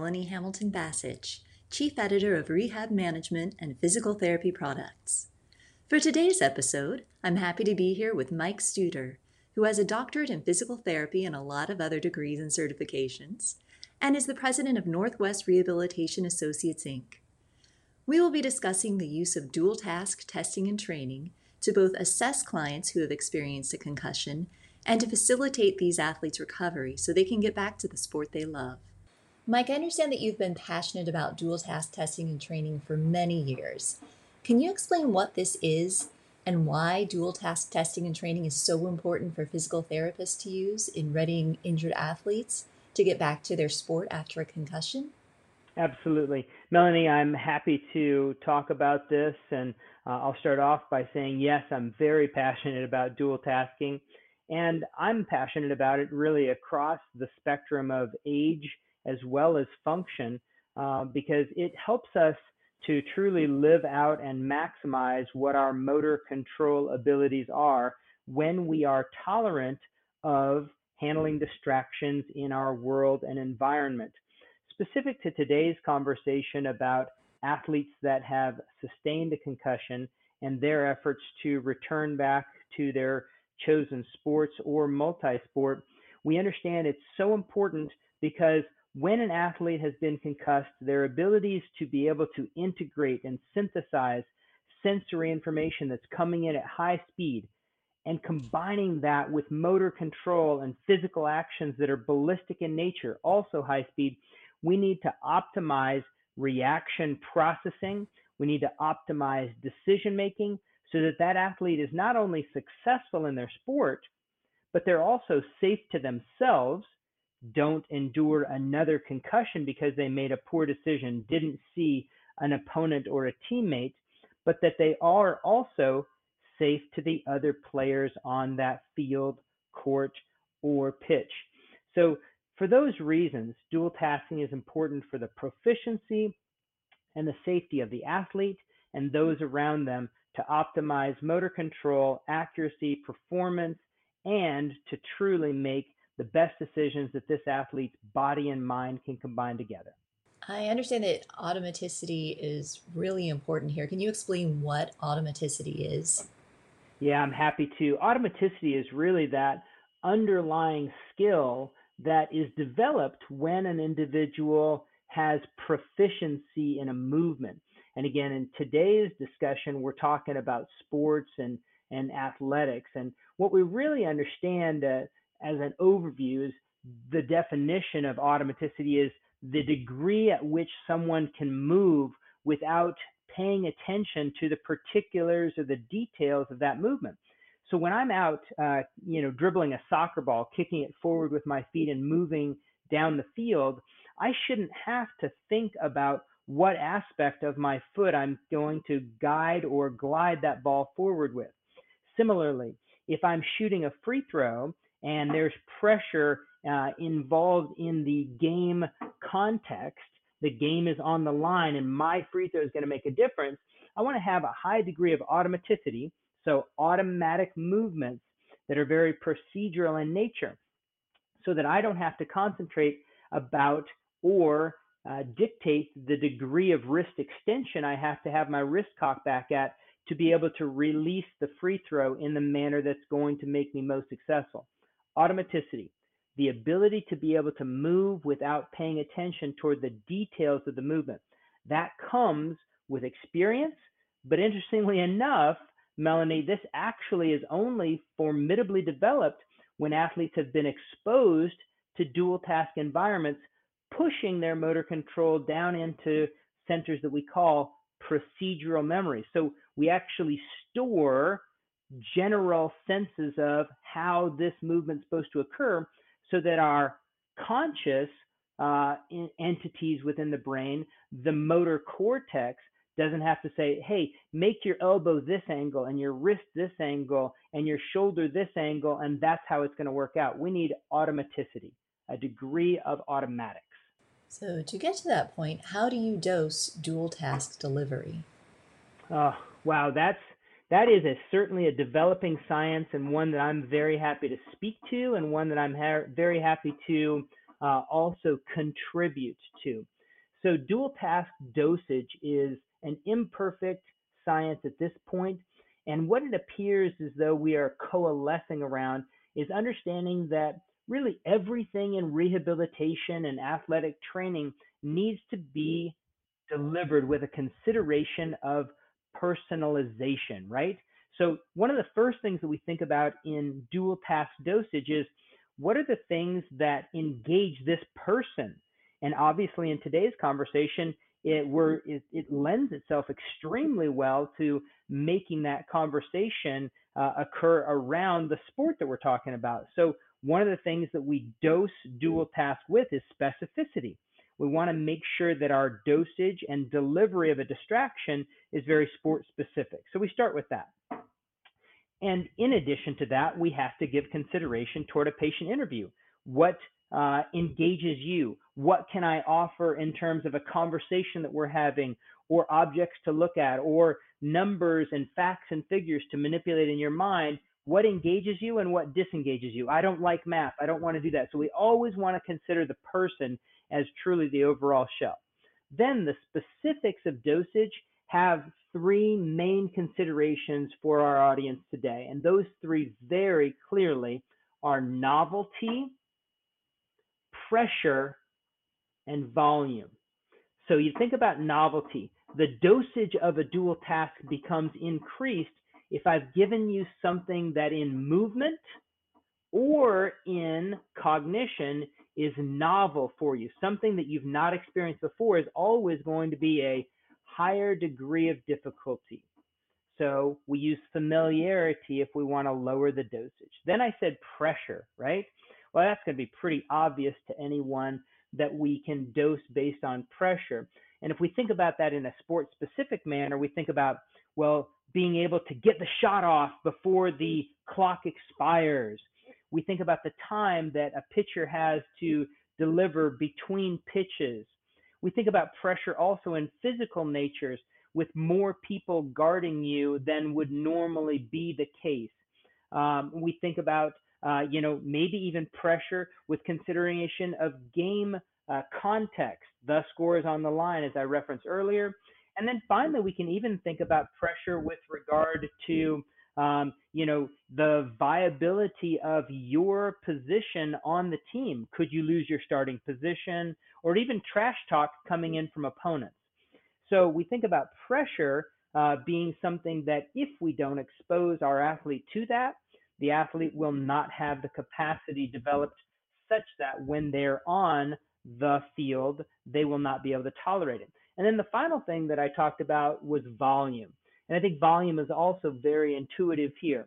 Melanie Hamilton Basich, Chief Editor of Rehab Management and Physical Therapy Products. For today's episode, I'm happy to be here with Mike Studer, who has a doctorate in physical therapy and a lot of other degrees and certifications, and is the president of Northwest Rehabilitation Associates, Inc. We will be discussing the use of dual task testing and training to both assess clients who have experienced a concussion and to facilitate these athletes' recovery so they can get back to the sport they love. Mike, I understand that you've been passionate about dual task testing and training for many years. Can you explain what this is and why dual task testing and training is so important for physical therapists to use in readying injured athletes to get back to their sport after a concussion? Absolutely. Melanie, I'm happy to talk about this. And uh, I'll start off by saying, yes, I'm very passionate about dual tasking. And I'm passionate about it really across the spectrum of age as well as function uh, because it helps us to truly mm-hmm. live out and maximize what our motor control abilities are when we mm-hmm. are tolerant of handling mm-hmm. distractions in our world and environment. Specific to today's conversation about athletes that have sustained a concussion and their efforts to return back to their chosen sports or multi-sport, we understand it's so important because when an athlete has been concussed, their abilities to be able to integrate and synthesize sensory information that's coming in at high speed and combining that with motor control and physical actions that are ballistic in nature, also high speed, we need to optimize reaction processing. We need to optimize decision making so that that athlete is not only successful in their sport, but they're also safe to themselves, don't endure another concussion because they made a poor decision, didn't see an opponent or a teammate, but that they are also safe to the other players on that field, court, or pitch. So, for those reasons, dual tasking is important for the proficiency and the safety of the athlete and those around them to optimize motor control, accuracy, performance, and to truly make the best decisions that this athlete's body and mind can combine together. I understand that automaticity is really important here. Can you explain what automaticity is? Yeah, I'm happy to. Automaticity is really that underlying skill that is developed when an individual has proficiency in a movement. And again, in today's discussion, we're talking about sports and, and athletics. And what we really understand uh, as an overview is the definition of automaticity is the degree at which someone can move without paying attention to the particulars or the details of that movement. So when I'm out, uh, you know, dribbling a soccer ball, kicking it forward with my feet and moving down the field, I shouldn't have to think about what aspect of my foot I'm going to guide or glide that ball forward with. Similarly, if I'm shooting a free throw and there's pressure uh, involved in the game context, the game is on the line and my free throw is going to make a difference. I want to have a high degree of automaticity, so automatic movements that are very procedural in nature, so that I don't have to concentrate about or uh, dictate the degree of wrist extension I have to have my wrist cocked back at to be able to release the free throw in the manner that's going to make me most successful. Automaticity, the ability to be able to move without paying attention toward the details of the movement. That comes with experience, but interestingly enough, Melanie, this actually is only formidably developed when athletes have been exposed to dual task environments, pushing their motor control down into centers that we call procedural memory. So we actually store general senses of how this movement's supposed to occur so that our conscious uh, entities within the brain, the motor cortex, doesn't have to say, hey, make your elbow this angle and your wrist this angle and your shoulder this angle, and that's how it's going to work out. We need automaticity, a degree of automatics. So, to get to that point, how do you dose dual task delivery? Oh, wow, that's that is a, certainly a developing science and one that I'm very happy to speak to and one that I'm ha- very happy to uh, also contribute to. So, dual task dosage is an imperfect science at this point, and what it appears as though we are coalescing around is understanding that really everything in rehabilitation and athletic training needs to be delivered with a consideration of personalization, right? So, one of the first things that we think about in dual task dosage is what are the things that engage this person? And obviously, in today's conversation, it, were, it, it lends itself extremely well to making that conversation uh, occur around the sport that we're talking about. So, one of the things that we dose dual task with is specificity. We want to make sure that our dosage and delivery of a distraction is very sport specific. So we start with that. And in addition to that, we have to give consideration toward a patient interview. What uh, engages you? What can I offer in terms of a conversation that we're having, or objects to look at, or numbers and facts and figures to manipulate in your mind? What engages you and what disengages you? I don't like math. I don't want to do that. So we always want to consider the person as truly the overall shell. Then the specifics of dosage have three main considerations for our audience today. And those three very clearly are novelty, pressure, and volume. So you think about novelty. The dosage of a dual task becomes increased if I've given you something that in movement or in cognition is novel for you. Something that you've not experienced before is always going to be a higher degree of difficulty. So we use familiarity if we want to lower the dosage. Then I said pressure, right? Well, that's going to be pretty obvious to anyone that we can dose based on pressure. And if we think about that in a sport specific manner, we think about, well, being able to get the shot off before the clock expires. We think about the time that a pitcher has to deliver between pitches. We think about pressure also in physical natures with more people guarding you than would normally be the case. Um, we think about, uh, you know, maybe even pressure with consideration of game uh, context. The score is on the line, as I referenced earlier. And then finally, we can even think about pressure with regard to um, you know, the viability of your position on the team. Could you lose your starting position or even trash talk coming in from opponents? So we think about pressure uh, being something that if we don't expose our athlete to that, the athlete will not have the capacity developed such that when they're on the field, they will not be able to tolerate it. And then the final thing that I talked about was volume. And I think volume is also very intuitive here.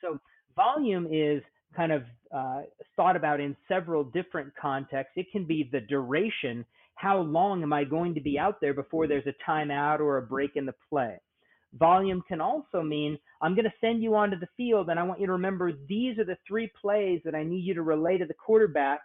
So volume is kind of uh, thought about in several different contexts. It can be the duration. How long am I going to be out there before there's a timeout or a break in the play? Volume can also mean I'm going to send you onto the field and I want you to remember these are the three plays that I need you to relay to the quarterback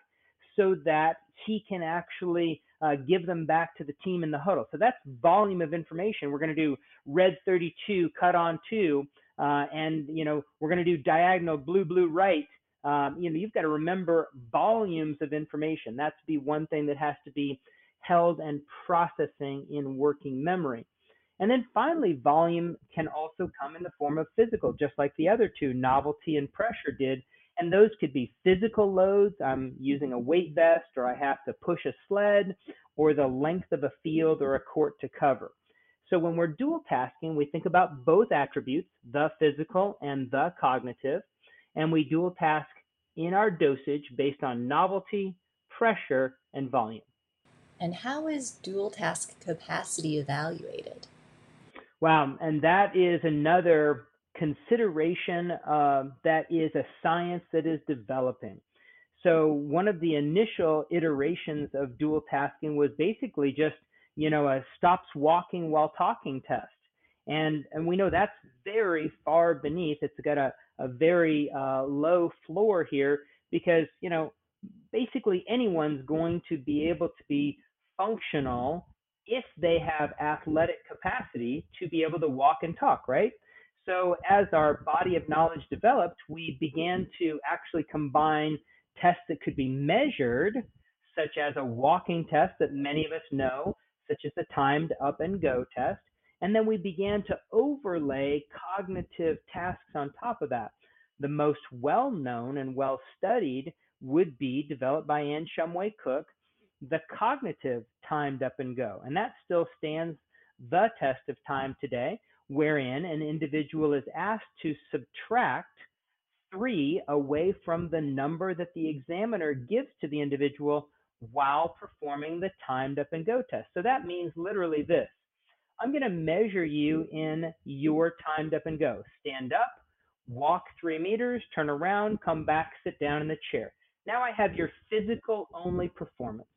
so that he can actually uh, give them back to the team in the huddle. So that's volume of information. We're going to do red 32, cut on two, uh, and you know we're going to do diagonal blue, blue, right. Um, you know you've got to remember volumes of information. That's the one thing that has to be held and processing in working memory. And then finally, volume can also come in the form of physical, just like the other two, novelty and pressure did and those could be physical loads. I'm using a weight vest, or I have to push a sled, or the length of a field or a court to cover. So when we're dual tasking, we think about both attributes, the physical and the cognitive, and we dual task in our dosage based on novelty, pressure, and volume. And how is dual task capacity evaluated? Wow, and that is another consideration uh, that is a science that is developing. So one of the initial iterations of dual tasking was basically just, you know, a stops walking while talking test. And, and we know that's very far beneath. It's got a, a very uh, low floor here because, you know, basically anyone's going to be able to be functional if they have athletic capacity to be able to walk and talk, right? So as our body of knowledge developed, we began to actually combine tests that could be measured, such as a walking test that many of us know, such as the timed up and go test. And then we began to overlay cognitive tasks on top of that. The most well known and well studied would be developed by Anne Shumway Cook, the cognitive timed up and go. And that still stands the test of time today, wherein an individual is asked to subtract three away from the number that the examiner gives to the individual while performing the timed up and go test. So that means literally this. I'm going to measure you in your timed up and go. Stand up, walk three meters, turn around, come back, sit down in the chair. Now I have your physical only performance.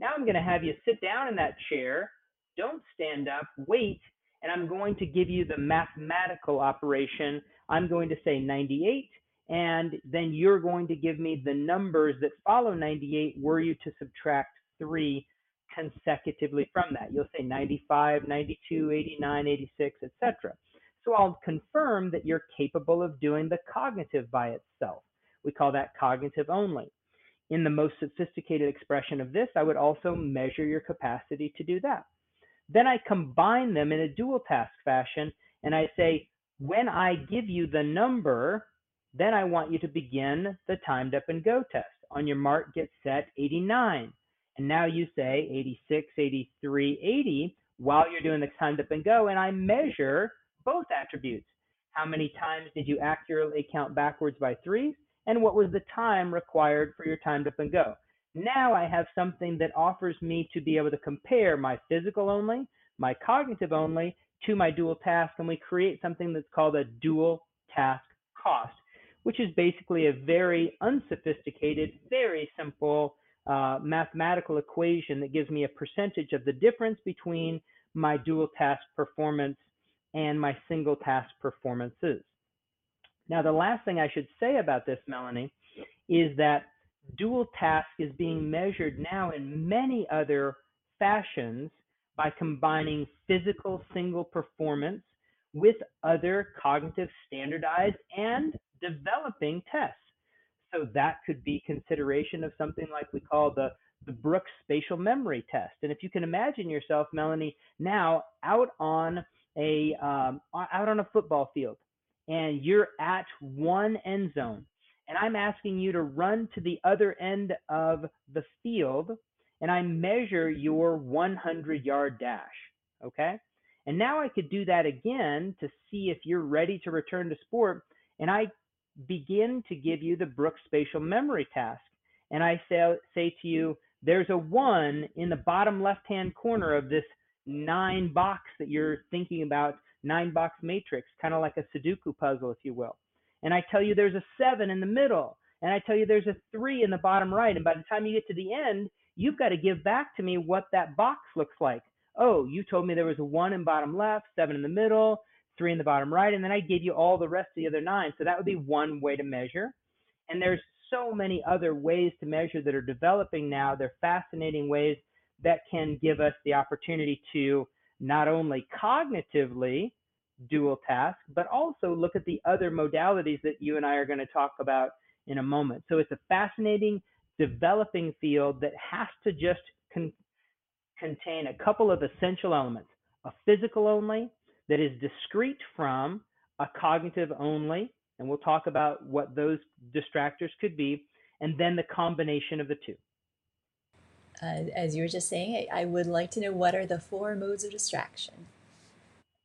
Now I'm going to have you sit down in that chair, don't stand up, wait, and I'm going to give you the mathematical operation. I'm going to say 98, and then you're going to give me the numbers that follow 98 were you to subtract 3 consecutively from that. You'll say 95, 92, 89, 86, etc. So I'll confirm that you're capable of doing the cognitive by itself. We call that cognitive only. In the most sophisticated expression of this, I would also measure your capacity to do that. Then I combine them in a dual task fashion and I say, when I give you the number then I want you to begin the timed up and go test. On your mark, get set 89. And now you say 86, 83, 80 while you're doing the timed up and go. And I measure both attributes. How many times did you accurately count backwards by threes? And what was the time required for your timed up and go? Now I have something that offers me to be able to compare my physical only, my cognitive only, to my dual task. And we create something that's called a dual task cost which is basically a very unsophisticated, very simple uh, mathematical equation that gives me a percentage of the difference between my dual task performance and my single task performances. Now, the last thing I should say about this, Melanie, is that dual task is being measured now in many other fashions by combining physical single performance with other cognitive standardized and developing tests. So that could be consideration of something like we call the, the Brooks spatial memory test. And if you can imagine yourself, Melanie, now out on a um, out on a football field, and you're at one end zone, and I'm asking you to run to the other end of the field, and I measure mm-hmm. your 100 yard dash. Okay. And now I could do that again to see if you're ready to return to sport. And I begin to give you the Brooks spatial memory task. And I say, say to you, mm-hmm. there's a one in the bottom left hand corner of this nine box that you're thinking about, nine box matrix, kind of like a Sudoku puzzle, if you will. And I tell you there's a seven in the middle. And I tell you there's a three in the bottom right. And by the time you get to the end, you've got to give back to me what that box looks like. Oh, you told me there was a one in bottom left, seven in the middle, three in the bottom right, and then I give you all the rest of the other nine. So that would be one way to measure. And there's so many other ways to measure that are developing now. They're fascinating ways that can give us the opportunity to not only cognitively dual task, but also look at the other modalities that you and I are going to talk about in a moment. So it's a fascinating developing field that has to just con contain a couple of essential elements, a physical only, that is discrete from a cognitive only, and we'll talk about what those distractors could be, and then the combination of the two. Uh, as you were just saying, I, I, would like to know what are the four modes of distraction?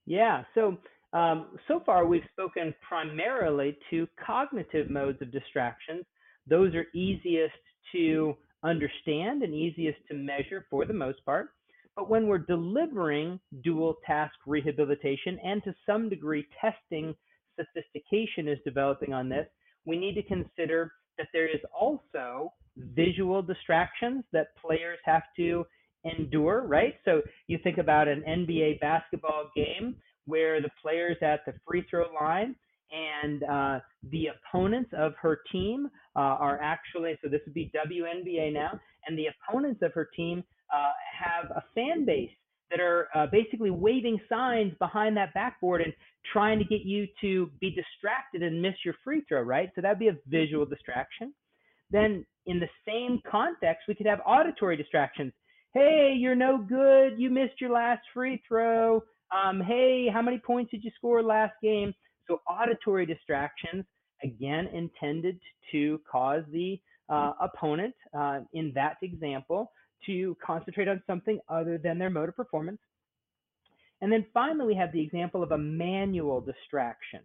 Yeah, so um, so far we've spoken primarily to cognitive modes of distractions. Those are easiest to understand and easiest to measure for the most part. But when we're delivering dual task rehabilitation and to some degree testing sophistication is developing on this, we need to consider that there is also visual distractions that players have to endure, right? So you think about an NBA basketball game where the players at the free throw line and uh, the opponents of her team uh, are actually, so this would be WNBA now, and the opponents of her team uh, have a fan base that are uh, basically waving signs behind that backboard and trying to get you to be distracted and miss your free throw, right? So that'd be a visual distraction. then in the same context, we could have auditory distractions. Hey, you're no good. You missed your last free throw. Um, hey, how many points did you score last game? So auditory distractions, again, intended to cause the uh, opponent uh, in that example to concentrate on something other than their motor performance. And then finally, we have the example of a manual distraction.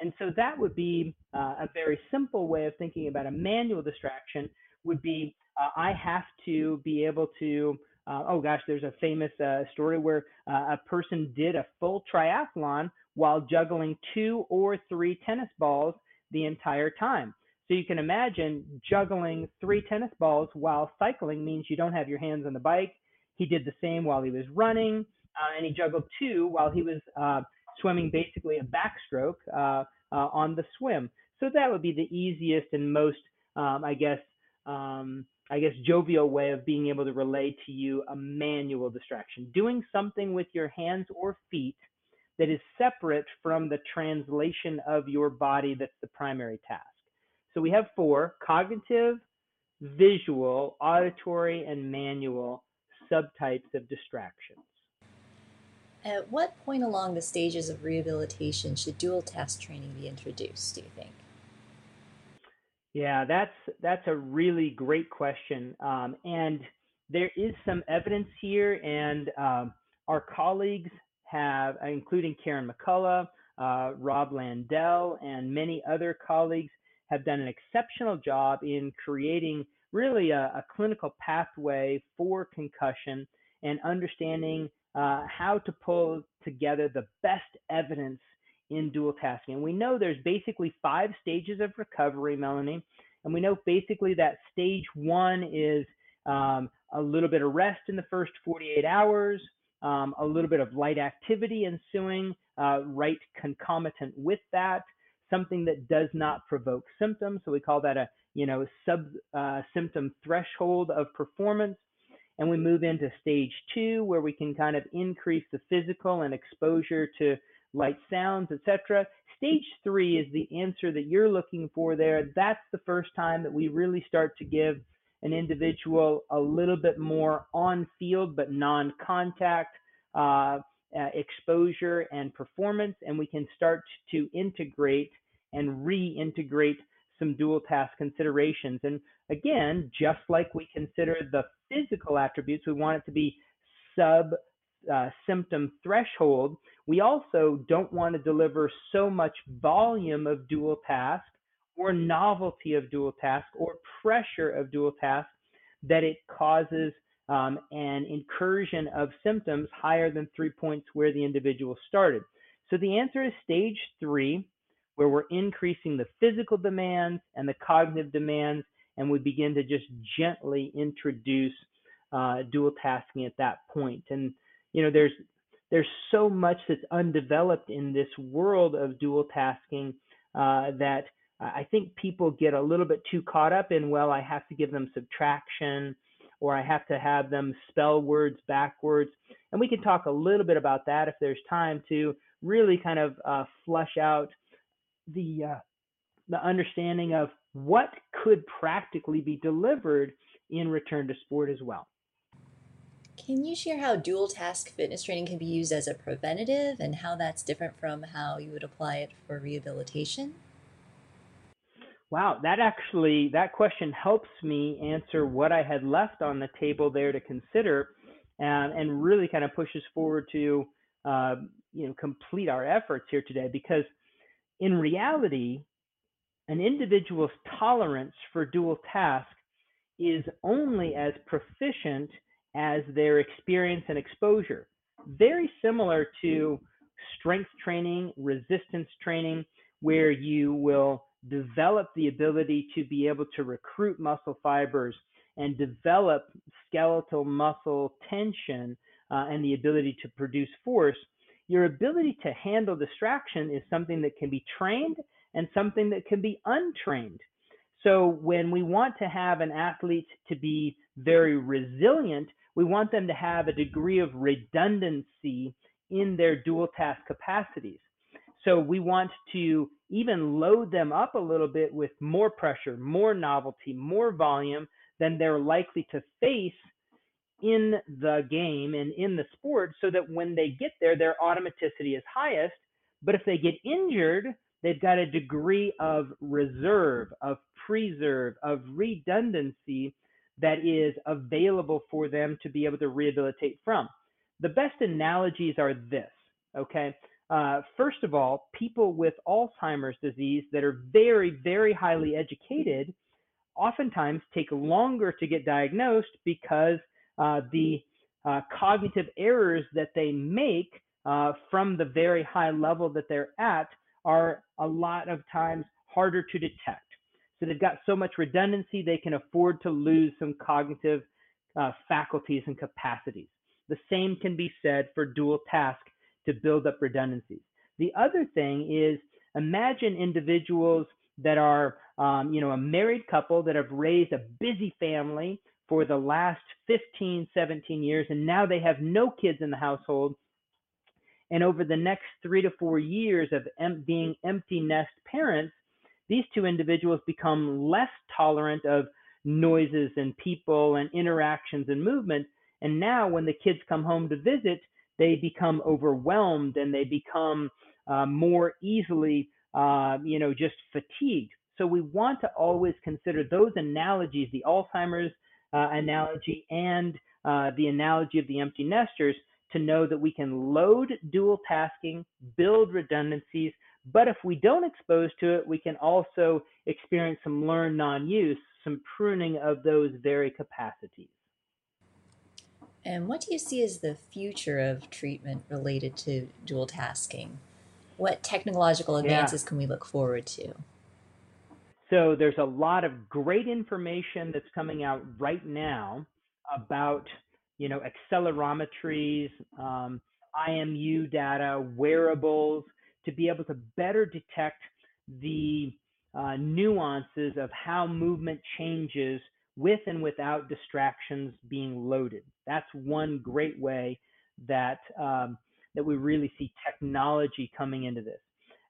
And so that would be uh, a very simple way of thinking about a manual distraction would be I have to be able to, uh, oh gosh, there's a famous uh, story where uh, a person did a full triathlon while juggling two or three tennis balls the entire time. So you can imagine juggling three tennis balls while cycling means you don't have your hands on the bike. He did the same while he was running, uh, and he juggled two while he was uh, swimming basically a backstroke uh, uh, on the swim. So that would be the easiest and most, um, I guess, um, I guess, jovial way of being able to relay to you a manual distraction. Doing something with your hands or feet that is separate from the translation of your body that's the primary task. So we have four cognitive, visual, auditory, and manual subtypes of distractions. At what point along the stages of rehabilitation should dual task training be introduced, do you think? Yeah, that's that's a really great question, um, and there is some evidence here, and um, our colleagues have, including Karen McCulloch, uh, Rob Landel, and many other colleagues, have done an exceptional job in creating really a, a clinical pathway for concussion and understanding uh, how to pull together the best evidence in dual tasking. And we know there's basically five stages of recovery, Melanie. And we know basically that stage one is um, a little bit of rest in the first 48 hours, um, a little bit of light activity ensuing, uh, right concomitant with that, something that does not provoke symptoms. So we call that a you know sub uh, symptom threshold of performance and we move into stage two where we can kind of increase the physical and exposure to light sounds, etc. Stage three is the answer that you're looking for there. That's the first time that we really start to give an individual a little bit more on field but non contact uh, uh, exposure and performance, and we can start to integrate and reintegrate some dual task considerations. And again, just like we consider the physical attributes, we want it to be sub uh, symptom threshold. We also don't want to deliver so much volume of dual task or novelty of dual task or pressure of dual task that it causes um, an incursion of symptoms higher than three points where the individual started. So the answer is stage three, where we're increasing the physical demands and the cognitive demands, and we begin to just gently introduce uh, dual tasking at that point. And you know, there's there's so much that's undeveloped in this world of dual tasking uh, that I think people get a little bit too caught up in. Well, I have to give them subtraction, or I have to have them spell words backwards. And we can talk a little bit about that if there's time to really kind of uh, flush out the uh, the understanding of what could practically be delivered in return to sport as well. Can you share how dual task fitness training can be used as a preventative and how that's different from how you would apply it for rehabilitation? Wow, that actually that question helps me answer what I had left on the table there to consider, and, and really kind of pushes forward to uh, you know complete our efforts here today because in reality, an individual's tolerance for dual task is only as proficient as their experience and exposure. Very similar to strength training, resistance training, where you will develop the ability to be able to recruit muscle fibers and develop skeletal muscle tension uh, and the ability to produce force your ability to handle distraction is something that can be trained and something that can be untrained. So when we want to have an athlete to be very resilient, we want them to have a degree of redundancy in their dual task capacities. So we want to even load them up a little bit with more pressure, more novelty, more volume than they're likely to face in the game and in the sport so that when they get there, their automaticity is highest. But if they get injured, they've got a degree of reserve, of preserve, of redundancy that is available for them to be able to rehabilitate from. The best analogies are this, okay? Uh, first of all, people with Alzheimer's disease that are very, very highly educated oftentimes take longer to get diagnosed because uh, the uh, cognitive errors that they make uh, from the very high level that they're at are a lot of times harder to detect. They've got so much redundancy, they can afford to lose some cognitive uh, faculties and capacities. The same can be said for dual task to build up redundancies. The other thing is imagine individuals that are, um, you know, a married couple that have raised a busy family for the last 15, 17 years, and now they have no kids in the household. And over the next three to four years of em- being empty nest parents, these two individuals become less tolerant of noises and people and interactions and movement. And now, when the kids come home to visit, they become overwhelmed and they become uh, more easily, uh, you know, just fatigued. So we want to always consider those analogies, the Alzheimer's uh, analogy and uh, the analogy of the empty nesters, to know that we can load dual tasking, build redundancies, but if we don't expose to it, we can also experience some learned non-use, some pruning of those very capacities. And what do you see as the future of treatment related to dual tasking? What technological advances yeah. can we look forward to? So there's a lot of great information that's coming out right now about, you know, accelerometries, um, IMU data, wearables, to be able to better detect the uh, nuances of how movement changes with and without distractions being loaded. That's one great way that um, that we really see technology coming into this.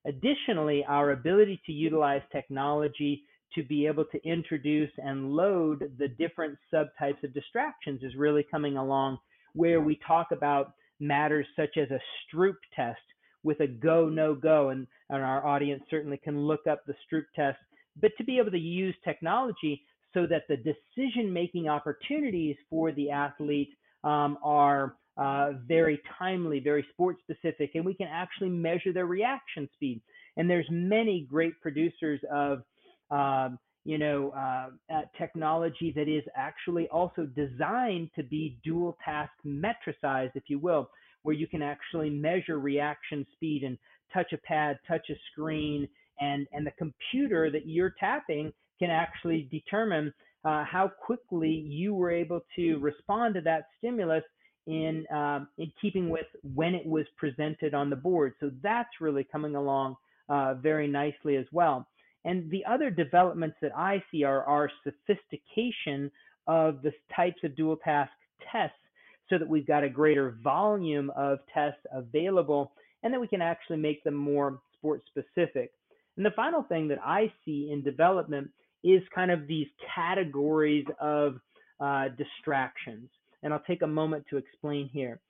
Additionally, our ability to utilize technology to be able to introduce and load the different subtypes of distractions is really coming along where we talk about matters such as a Stroop test with a go, no go, and, and our audience certainly can look up the Stroop test, but to be able to use technology so that the decision making opportunities for the athlete um, are uh, very timely, very sport specific, and we can actually measure their reaction speed. And there's many great producers of, um, you know, uh, technology that is actually also designed to be dual task metricized, if you will, where you can actually measure reaction speed and touch a pad, touch a screen, and and the computer that you're tapping can actually determine uh, how quickly you were able to respond to that stimulus in um, in keeping with when it was presented on the board. So that's really coming along uh, very nicely as well. And the other developments that I see are our sophistication of the types of dual task tests so that we've got a greater volume of tests available and that we can actually make them more sport specific. And the final thing that I see in development is kind of these categories of uh, distractions. And I'll take a moment to explain here.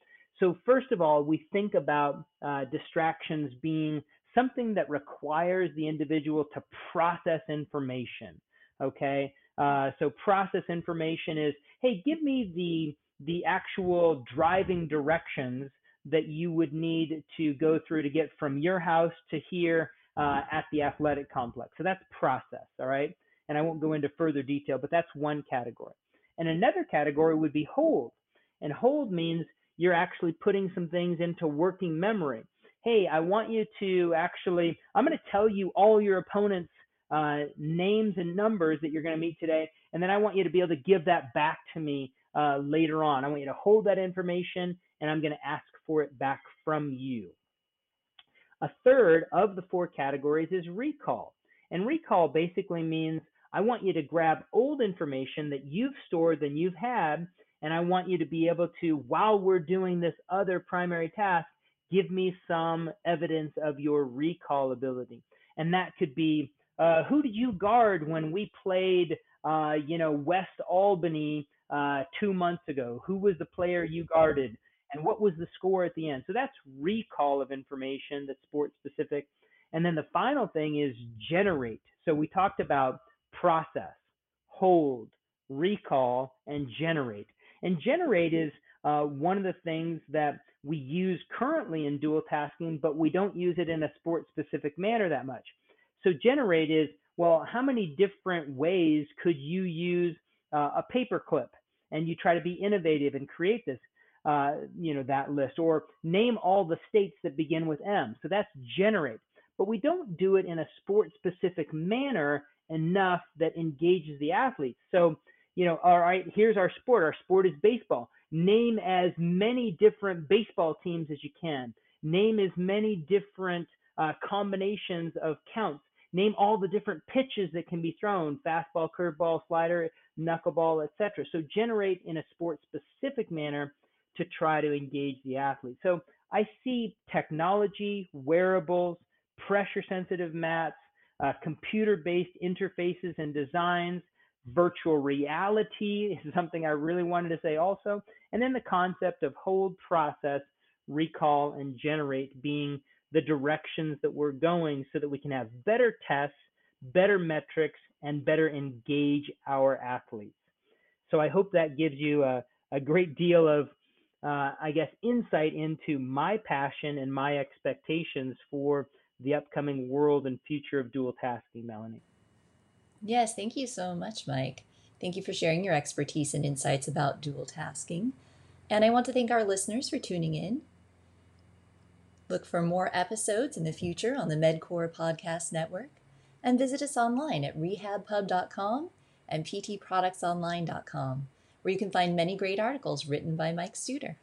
So, first of all, we think about uh, distractions being something that requires the individual to process information. Okay, uh, so process information is, hey, give me the the actual driving directions that you would need to go through to get from your house to here uh, at the athletic complex. So that's process, all right? And I won't go into further detail, but that's one category. And another category would be hold. And hold means you're actually putting some things into working memory. Hey, I want you to actually, I'm going to tell you all your opponent's uh, names and numbers that you're going to meet today. And then I want you to be able to give that back to me uh, later on. I want you to hold that information and I'm going to ask for it back from you. A third of the four categories is recall. And recall basically means I want you to grab old information that you've stored and you've had, and I want you to be able to, while we're doing this other primary task, give me some evidence of your recall ability. And that could be uh, who did you guard when we played, uh, you know, West Albany uh, two months ago? Who was the player you guarded? And what was the score at the end? So that's recall of information that's sports specific. And then the final thing is generate. So we talked about process, hold, recall, and generate. And generate is uh, one of the things that we use currently in dual tasking, but we don't use it in a sport specific manner that much. So generate is, well, how many different ways could you use uh, a paper clip? And you try to be innovative and create this, uh, you know, that list, or name all the states that begin with M. So that's generate. But we don't do it in a sport specific manner enough that engages the athletes. So, you know, all right, here's our sport. Our sport is baseball. Name as many different baseball teams as you can. Name as many different uh, combinations of counts. Name all the different pitches that can be thrown: fastball, curveball, slider, knuckleball, etc. So generate in a sport specific manner to try to engage the athlete. So I see technology, wearables, pressure sensitive mats, uh, computer based interfaces and designs, virtual reality is something I really wanted to say also. And then the concept of hold, process, recall, and generate being the directions that we're going so that we can have better tests, better metrics, and better engage our athletes. So I hope that gives you a, a great deal of, uh, I guess, insight into my passion and my expectations for the upcoming world and future of dual tasking, Melanie. Yes, thank you so much, Mike. Thank you for sharing your expertise and insights about dual tasking. And I want to thank our listeners for tuning in. Look for more episodes in the future on the MedQor Podcast Network and visit us online at rehabpub.com and ptproductsonline.com, where you can find many great articles written by Mike Studer.